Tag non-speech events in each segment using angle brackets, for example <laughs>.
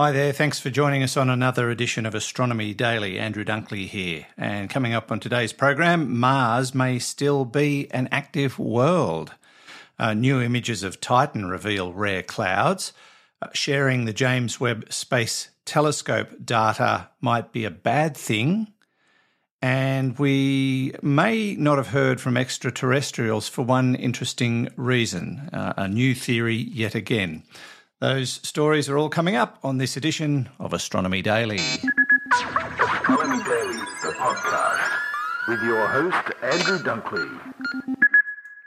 Hi there, thanks for joining us on another edition of Astronomy Daily. Andrew Dunkley here. And coming up on today's program, Mars may still be an active world. Uh, new images of Titan reveal rare clouds. Uh, sharing the James Webb Space Telescope data might be a bad thing. And we may not have heard from extraterrestrials for one interesting reason uh, a new theory yet again. Those stories are all coming up on this edition of Astronomy Daily. Astronomy Daily, the podcast, with your host, Andrew Dunkley.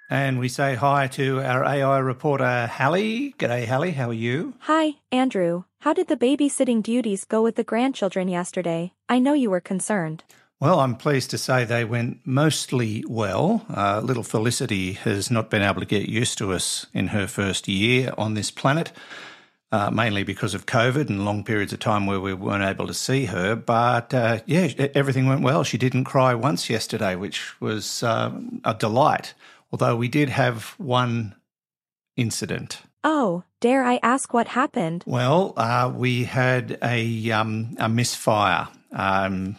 And we say hi to our AI reporter, Hallie. G'day, Hallie. How are you? Hi, Andrew. How did the babysitting duties go with the grandchildren yesterday? I know you were concerned. Well, I'm pleased to say they went mostly well. Uh, little Felicity has not been able to get used to us in her first year on this planet, uh, mainly because of COVID and long periods of time where we weren't able to see her. But uh, yeah, everything went well. She didn't cry once yesterday, which was uh, a delight. Although we did have one incident. Oh, dare I ask what happened? Well, uh, we had a um, a misfire. Um,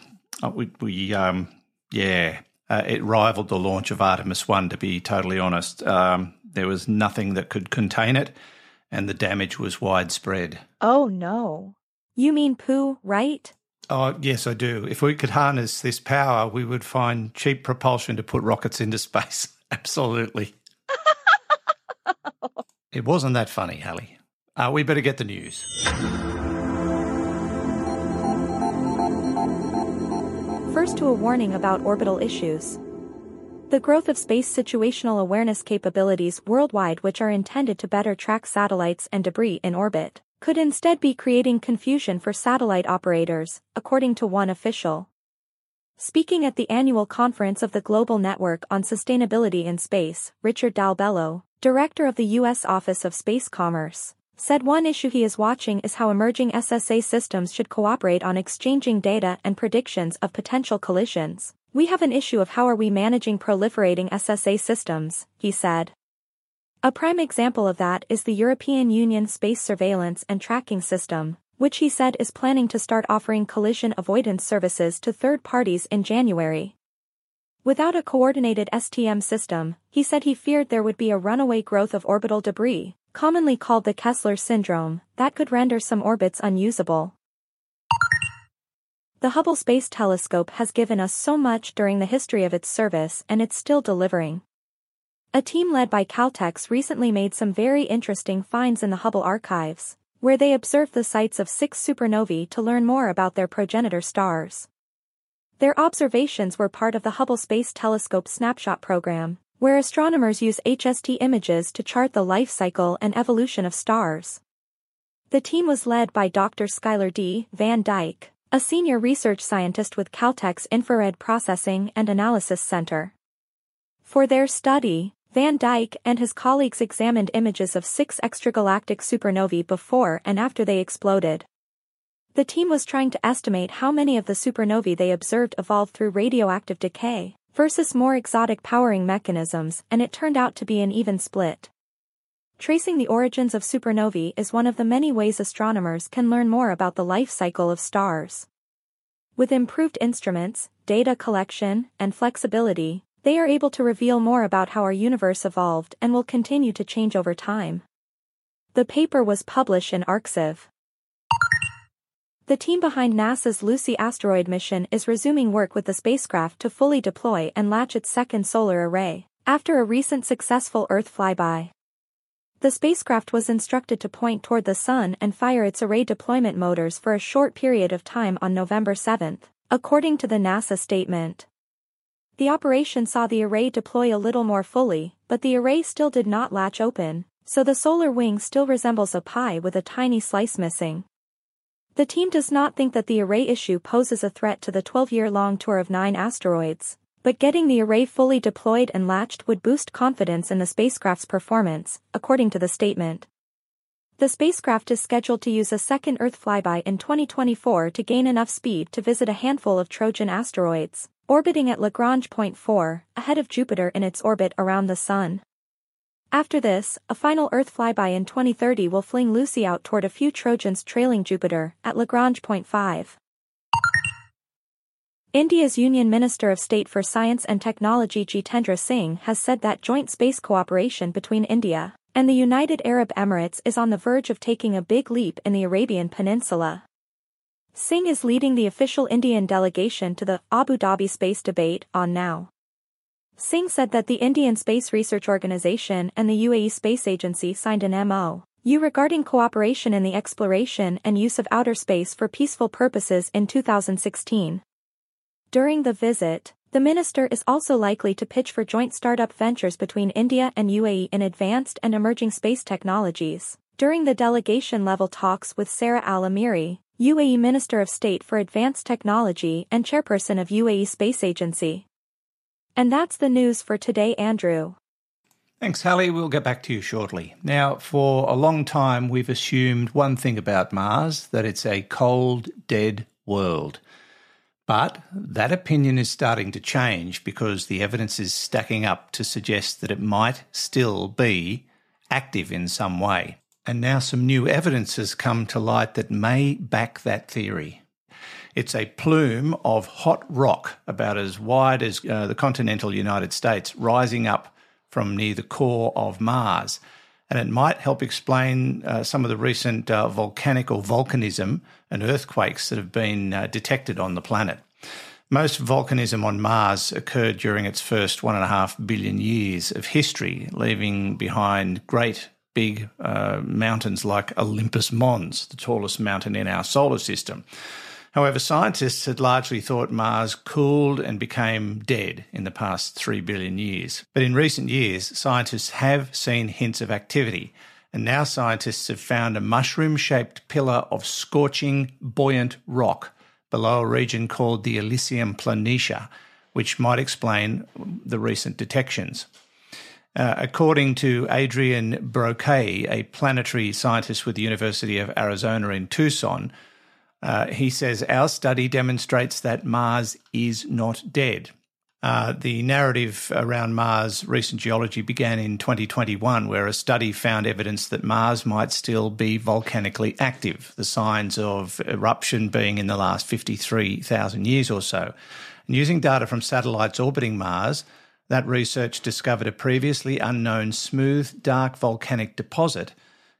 we, we um, yeah, uh, it rivaled the launch of Artemis 1, to be totally honest. Um, there was nothing that could contain it, and the damage was widespread. Oh, no. You mean poo, right? Oh, yes, I do. If we could harness this power, we would find cheap propulsion to put rockets into space. <laughs> Absolutely. <laughs> it wasn't that funny, Hallie. Uh, we better get the news. First to a warning about orbital issues. The growth of space situational awareness capabilities worldwide which are intended to better track satellites and debris in orbit, could instead be creating confusion for satellite operators, according to one official. Speaking at the annual conference of the Global Network on Sustainability in Space, Richard Dalbello, director of the U.S. Office of Space Commerce, said one issue he is watching is how emerging SSA systems should cooperate on exchanging data and predictions of potential collisions. We have an issue of how are we managing proliferating SSA systems, he said. A prime example of that is the European Union Space Surveillance and Tracking System, which he said is planning to start offering collision avoidance services to third parties in January. Without a coordinated STM system, he said he feared there would be a runaway growth of orbital debris, commonly called the Kessler syndrome, that could render some orbits unusable. The Hubble Space Telescope has given us so much during the history of its service and it's still delivering. A team led by Caltech recently made some very interesting finds in the Hubble archives, where they observed the sites of six supernovae to learn more about their progenitor stars. Their observations were part of the Hubble Space Telescope Snapshot program, where astronomers use HST images to chart the life cycle and evolution of stars. The team was led by Dr. Schuyler D. Van Dyk, a senior research scientist with Caltech's Infrared Processing and Analysis Center. For their study, Van Dyk and his colleagues examined images of six extragalactic supernovae before and after they exploded. The team was trying to estimate how many of the supernovae they observed evolved through radioactive decay versus more exotic powering mechanisms and it turned out to be an even split. Tracing the origins of supernovae is one of the many ways astronomers can learn more about the life cycle of stars. With improved instruments, data collection, and flexibility, they are able to reveal more about how our universe evolved and will continue to change over time. The paper was published in ArXiv. The team behind NASA's Lucy asteroid mission is resuming work with the spacecraft to fully deploy and latch its second solar array, after a recent successful Earth flyby. The spacecraft was instructed to point toward the Sun and fire its array deployment motors for a short period of time on November 7, according to the NASA statement. The operation saw the array deploy a little more fully, but the array still did not latch open, so the solar wing still resembles a pie with a tiny slice missing. The team does not think that the array issue poses a threat to the 12-year-long tour of nine asteroids, but getting the array fully deployed and latched would boost confidence in the spacecraft's performance, according to the statement. The spacecraft is scheduled to use a second Earth flyby in 2024 to gain enough speed to visit a handful of Trojan asteroids, orbiting at Lagrange Point 4, ahead of Jupiter in its orbit around the Sun. After this, a final Earth flyby in 2030 will fling Lucy out toward a few Trojans trailing Jupiter at Lagrange point 5. India's Union Minister of State for Science and Technology Jitendra Singh has said that joint space cooperation between India and the United Arab Emirates is on the verge of taking a big leap in the Arabian Peninsula. Singh is leading the official Indian delegation to the Abu Dhabi Space Debate on Now. Singh said that the Indian Space Research Organization and the UAE Space Agency signed an MOU regarding cooperation in the exploration and use of outer space for peaceful purposes in 2016. During the visit, the minister is also likely to pitch for joint startup ventures between India and UAE in advanced and emerging space technologies. During the delegation-level talks with Sarah Al-Amiri, UAE Minister of State for Advanced Technology and Chairperson of UAE Space Agency. And that's the news for today, Andrew. Thanks, Hallie. We'll get back to you shortly. Now, for a long time, we've assumed one thing about Mars that it's a cold, dead world. But that opinion is starting to change because the evidence is stacking up to suggest that it might still be active in some way. And now some new evidence has come to light that may back that theory. It's a plume of hot rock about as wide as uh, the continental United States rising up from near the core of Mars. And it might help explain uh, some of the recent uh, volcanic or volcanism and earthquakes that have been uh, detected on the planet. Most volcanism on Mars occurred during its first one and a half billion years of history, leaving behind great big uh, mountains like Olympus Mons, the tallest mountain in our solar system. However, scientists had largely thought Mars cooled and became dead in the past 3 billion years. But in recent years, scientists have seen hints of activity, and now scientists have found a mushroom shaped pillar of scorching, buoyant rock below a region called the Elysium Planitia, which might explain the recent detections. Uh, according to Adrien Broquet, a planetary scientist with the University of Arizona in Tucson, uh, he says, Our study demonstrates that Mars is not dead. Uh, the narrative around Mars recent geology began in 2021, where a study found evidence that Mars might still be volcanically active, the signs of eruption being in the last 53,000 years or so. And using data from satellites orbiting Mars, that research discovered a previously unknown smooth, dark volcanic deposit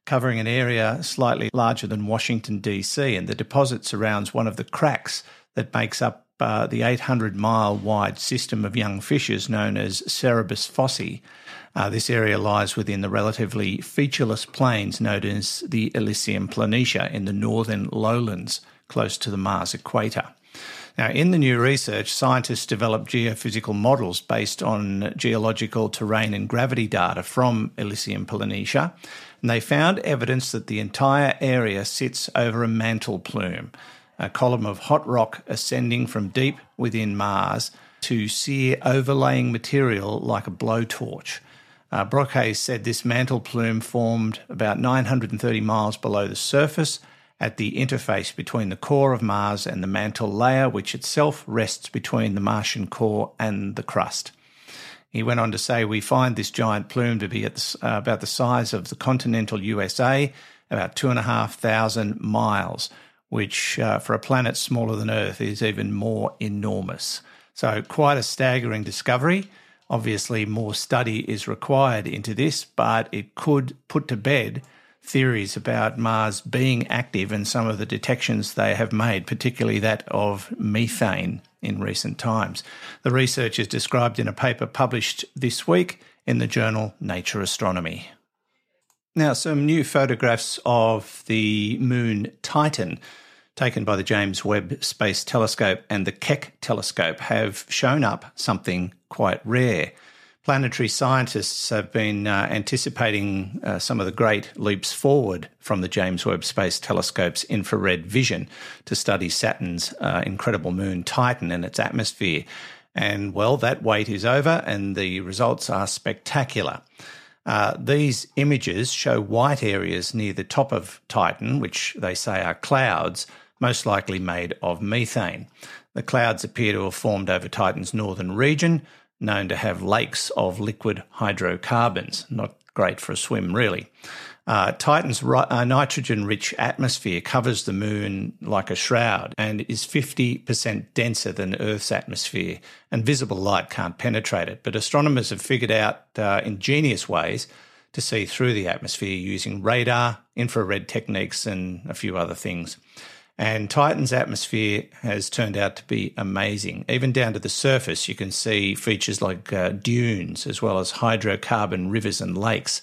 covering an area slightly larger than Washington, D.C., and the deposit surrounds one of the cracks that makes up uh, the 800 mile wide system of young fissures known as Cerberus fossae. Uh, this area lies within the relatively featureless plains known as the Elysium Planitia in the northern lowlands close to the Mars equator. Now, in the new research, scientists developed geophysical models based on geological terrain and gravity data from Elysium Planitia, and they found evidence that the entire area sits over a mantle plume, a column of hot rock ascending from deep within Mars to sear overlaying material like a blowtorch. Uh, said this mantle plume formed about 930 miles below the surface at the interface between the core of Mars and the mantle layer, which itself rests between the Martian core and the crust. He went on to say, We find this giant plume to be the, uh, about the size of the continental USA, about two and a half thousand miles, which uh, for a planet smaller than Earth is even more enormous. So, quite a staggering discovery. Obviously, more study is required into this, but it could put to bed theories about Mars being active and some of the detections they have made, particularly that of methane in recent times. The research is described in a paper published this week in the journal Nature Astronomy. Now, some new photographs of the moon Titan taken by the James Webb Space Telescope and the Keck telescope have shown up something quite rare planetary scientists have been uh, anticipating uh, some of the great leaps forward from the James Webb Space Telescope's infrared vision to study Saturn's uh, incredible moon Titan and its atmosphere. And well, that wait is over, and the results are spectacular. Uh, these images show white areas near the top of Titan, which they say are clouds, most likely made of methane. The clouds appear to have formed over Titan's northern region, known to have lakes of liquid hydrocarbons, not great for a swim, really. Uh, Titan's ri- uh, nitrogen rich atmosphere covers the moon like a shroud and is 50% denser than Earth's atmosphere, and visible light can't penetrate it. But astronomers have figured out uh, ingenious ways to see through the atmosphere using radar, infrared techniques, and a few other things. And Titan's atmosphere has turned out to be amazing. Even down to the surface, you can see features like uh, dunes, as well as hydrocarbon rivers and lakes.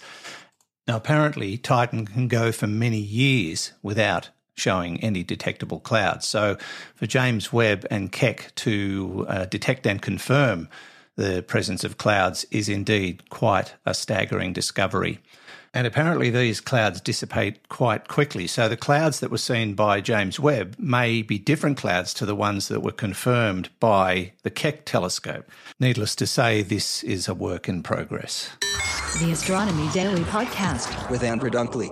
Now, apparently, Titan can go for many years without showing any detectable clouds. So, for James Webb and Keck to uh, detect and confirm the presence of clouds is indeed quite a staggering discovery. And apparently, these clouds dissipate quite quickly. So, the clouds that were seen by James Webb may be different clouds to the ones that were confirmed by the Keck telescope. Needless to say, this is a work in progress. The Astronomy Daily Podcast. with Andrew Dunkley.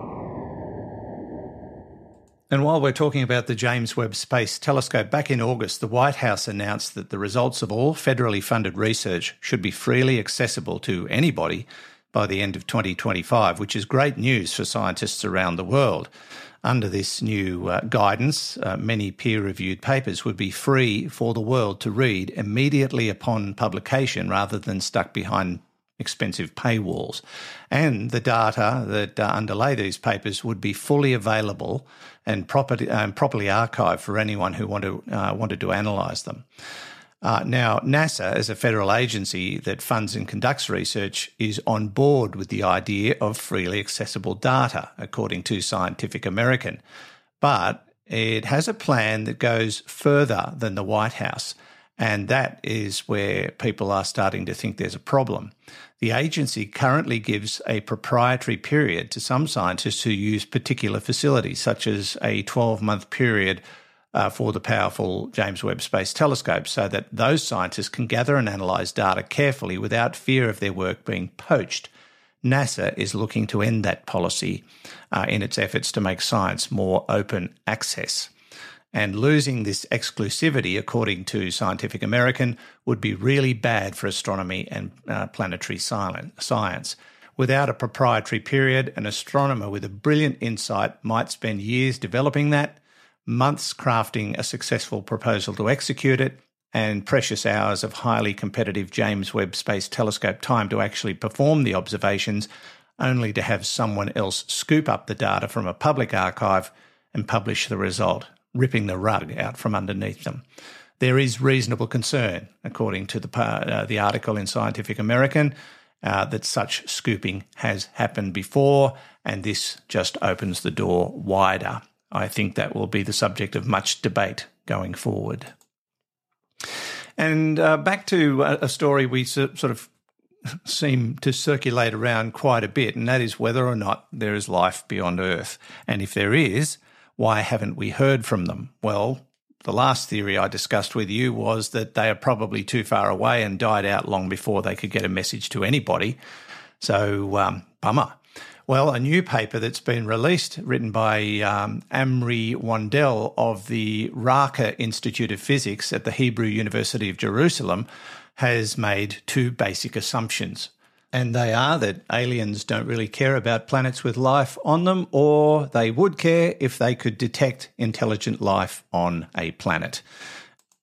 And while we're talking about the James Webb Space Telescope, back in August, the White House announced that the results of all federally funded research should be freely accessible to anybody by the end of 2025, which is great news for scientists around the world. Under this new uh, guidance, uh, many peer reviewed papers would be free for the world to read immediately upon publication rather than stuck behind expensive paywalls. And the data that uh, underlay these papers would be fully available and properly, archived for anyone who want to, uh, wanted to analyse them. Uh, now, NASA, as a federal agency that funds and conducts research, is on board with the idea of freely accessible data, according to Scientific American. But it has a plan that goes further than the White House. And that is where people are starting to think there's a problem. The agency currently gives a proprietary period to some scientists who use particular facilities, such as a 12 month period uh, for the powerful James Webb Space Telescope, so that those scientists can gather and analyse data carefully without fear of their work being poached. NASA is looking to end that policy uh, in its efforts to make science more open access. And losing this exclusivity, according to Scientific American, would be really bad for astronomy and uh, planetary science. Without a proprietary period, an astronomer with a brilliant insight might spend years developing that, months crafting a successful proposal to execute it, and precious hours of highly competitive James Webb Space Telescope time to actually perform the observations, only to have someone else scoop up the data from a public archive and publish the result ripping the rug out from underneath them. There is reasonable concern, according to the, uh, the article in Scientific American, uh, that such scooping has happened before, and this just opens the door wider. I think that will be the subject of much debate going forward. And uh, back to a story we sort of seem to circulate around quite a bit, and that is whether or not there is life beyond Earth. And if there is, why haven't we heard from them? Well, the last theory I discussed with you was that they are probably too far away and died out long before they could get a message to anybody. So, um, bummer. Well, a new paper that's been released, written by um, Amri Wandel of the Racah Institute of Physics at the Hebrew University of Jerusalem, has made two basic assumptions. And they are that aliens don't really care about planets with life on them, or they would care if they could detect intelligent life on a planet.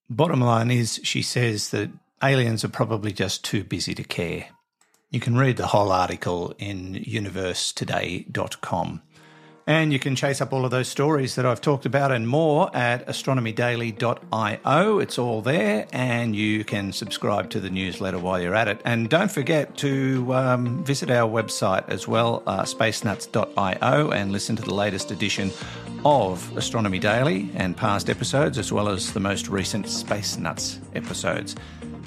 Bottom line is, she says that aliens are probably just too busy to care. You can read the whole article in universetoday.com. And you can chase up all of those stories that I've talked about and more at astronomydaily.io. It's all there, and you can subscribe to the newsletter while you're at it. And don't forget to um, visit our website as well, uh, spacenuts.io, and listen to the latest edition of Astronomy Daily and past episodes, as well as the most recent Space Nuts episodes.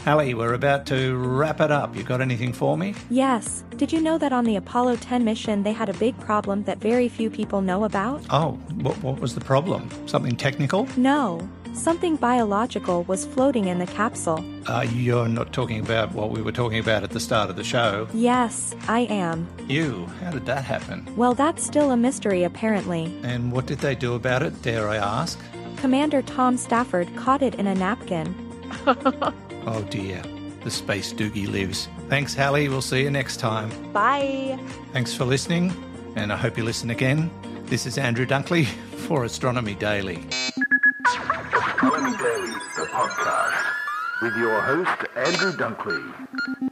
Hallie, we're about to wrap it up. You got anything for me? Yes. Did you know that on the Apollo 10 mission they had a big problem that very few people know about? Oh, what, what was the problem? Something technical? No. Something biological was floating in the capsule. Uh, you're not talking about what we were talking about at the start of the show. Yes, I am. You? How did that happen? Well, that's still a mystery, apparently. And what did they do about it, dare I ask? Commander Tom Stafford caught it in a napkin. <laughs> Oh dear, the space doogie lives. Thanks, Hallie. We'll see you next time. Bye. Thanks for listening, and I hope you listen again. This is Andrew Dunkley for Astronomy Daily. Astronomy Daily, the podcast, with your host, Andrew Dunkley.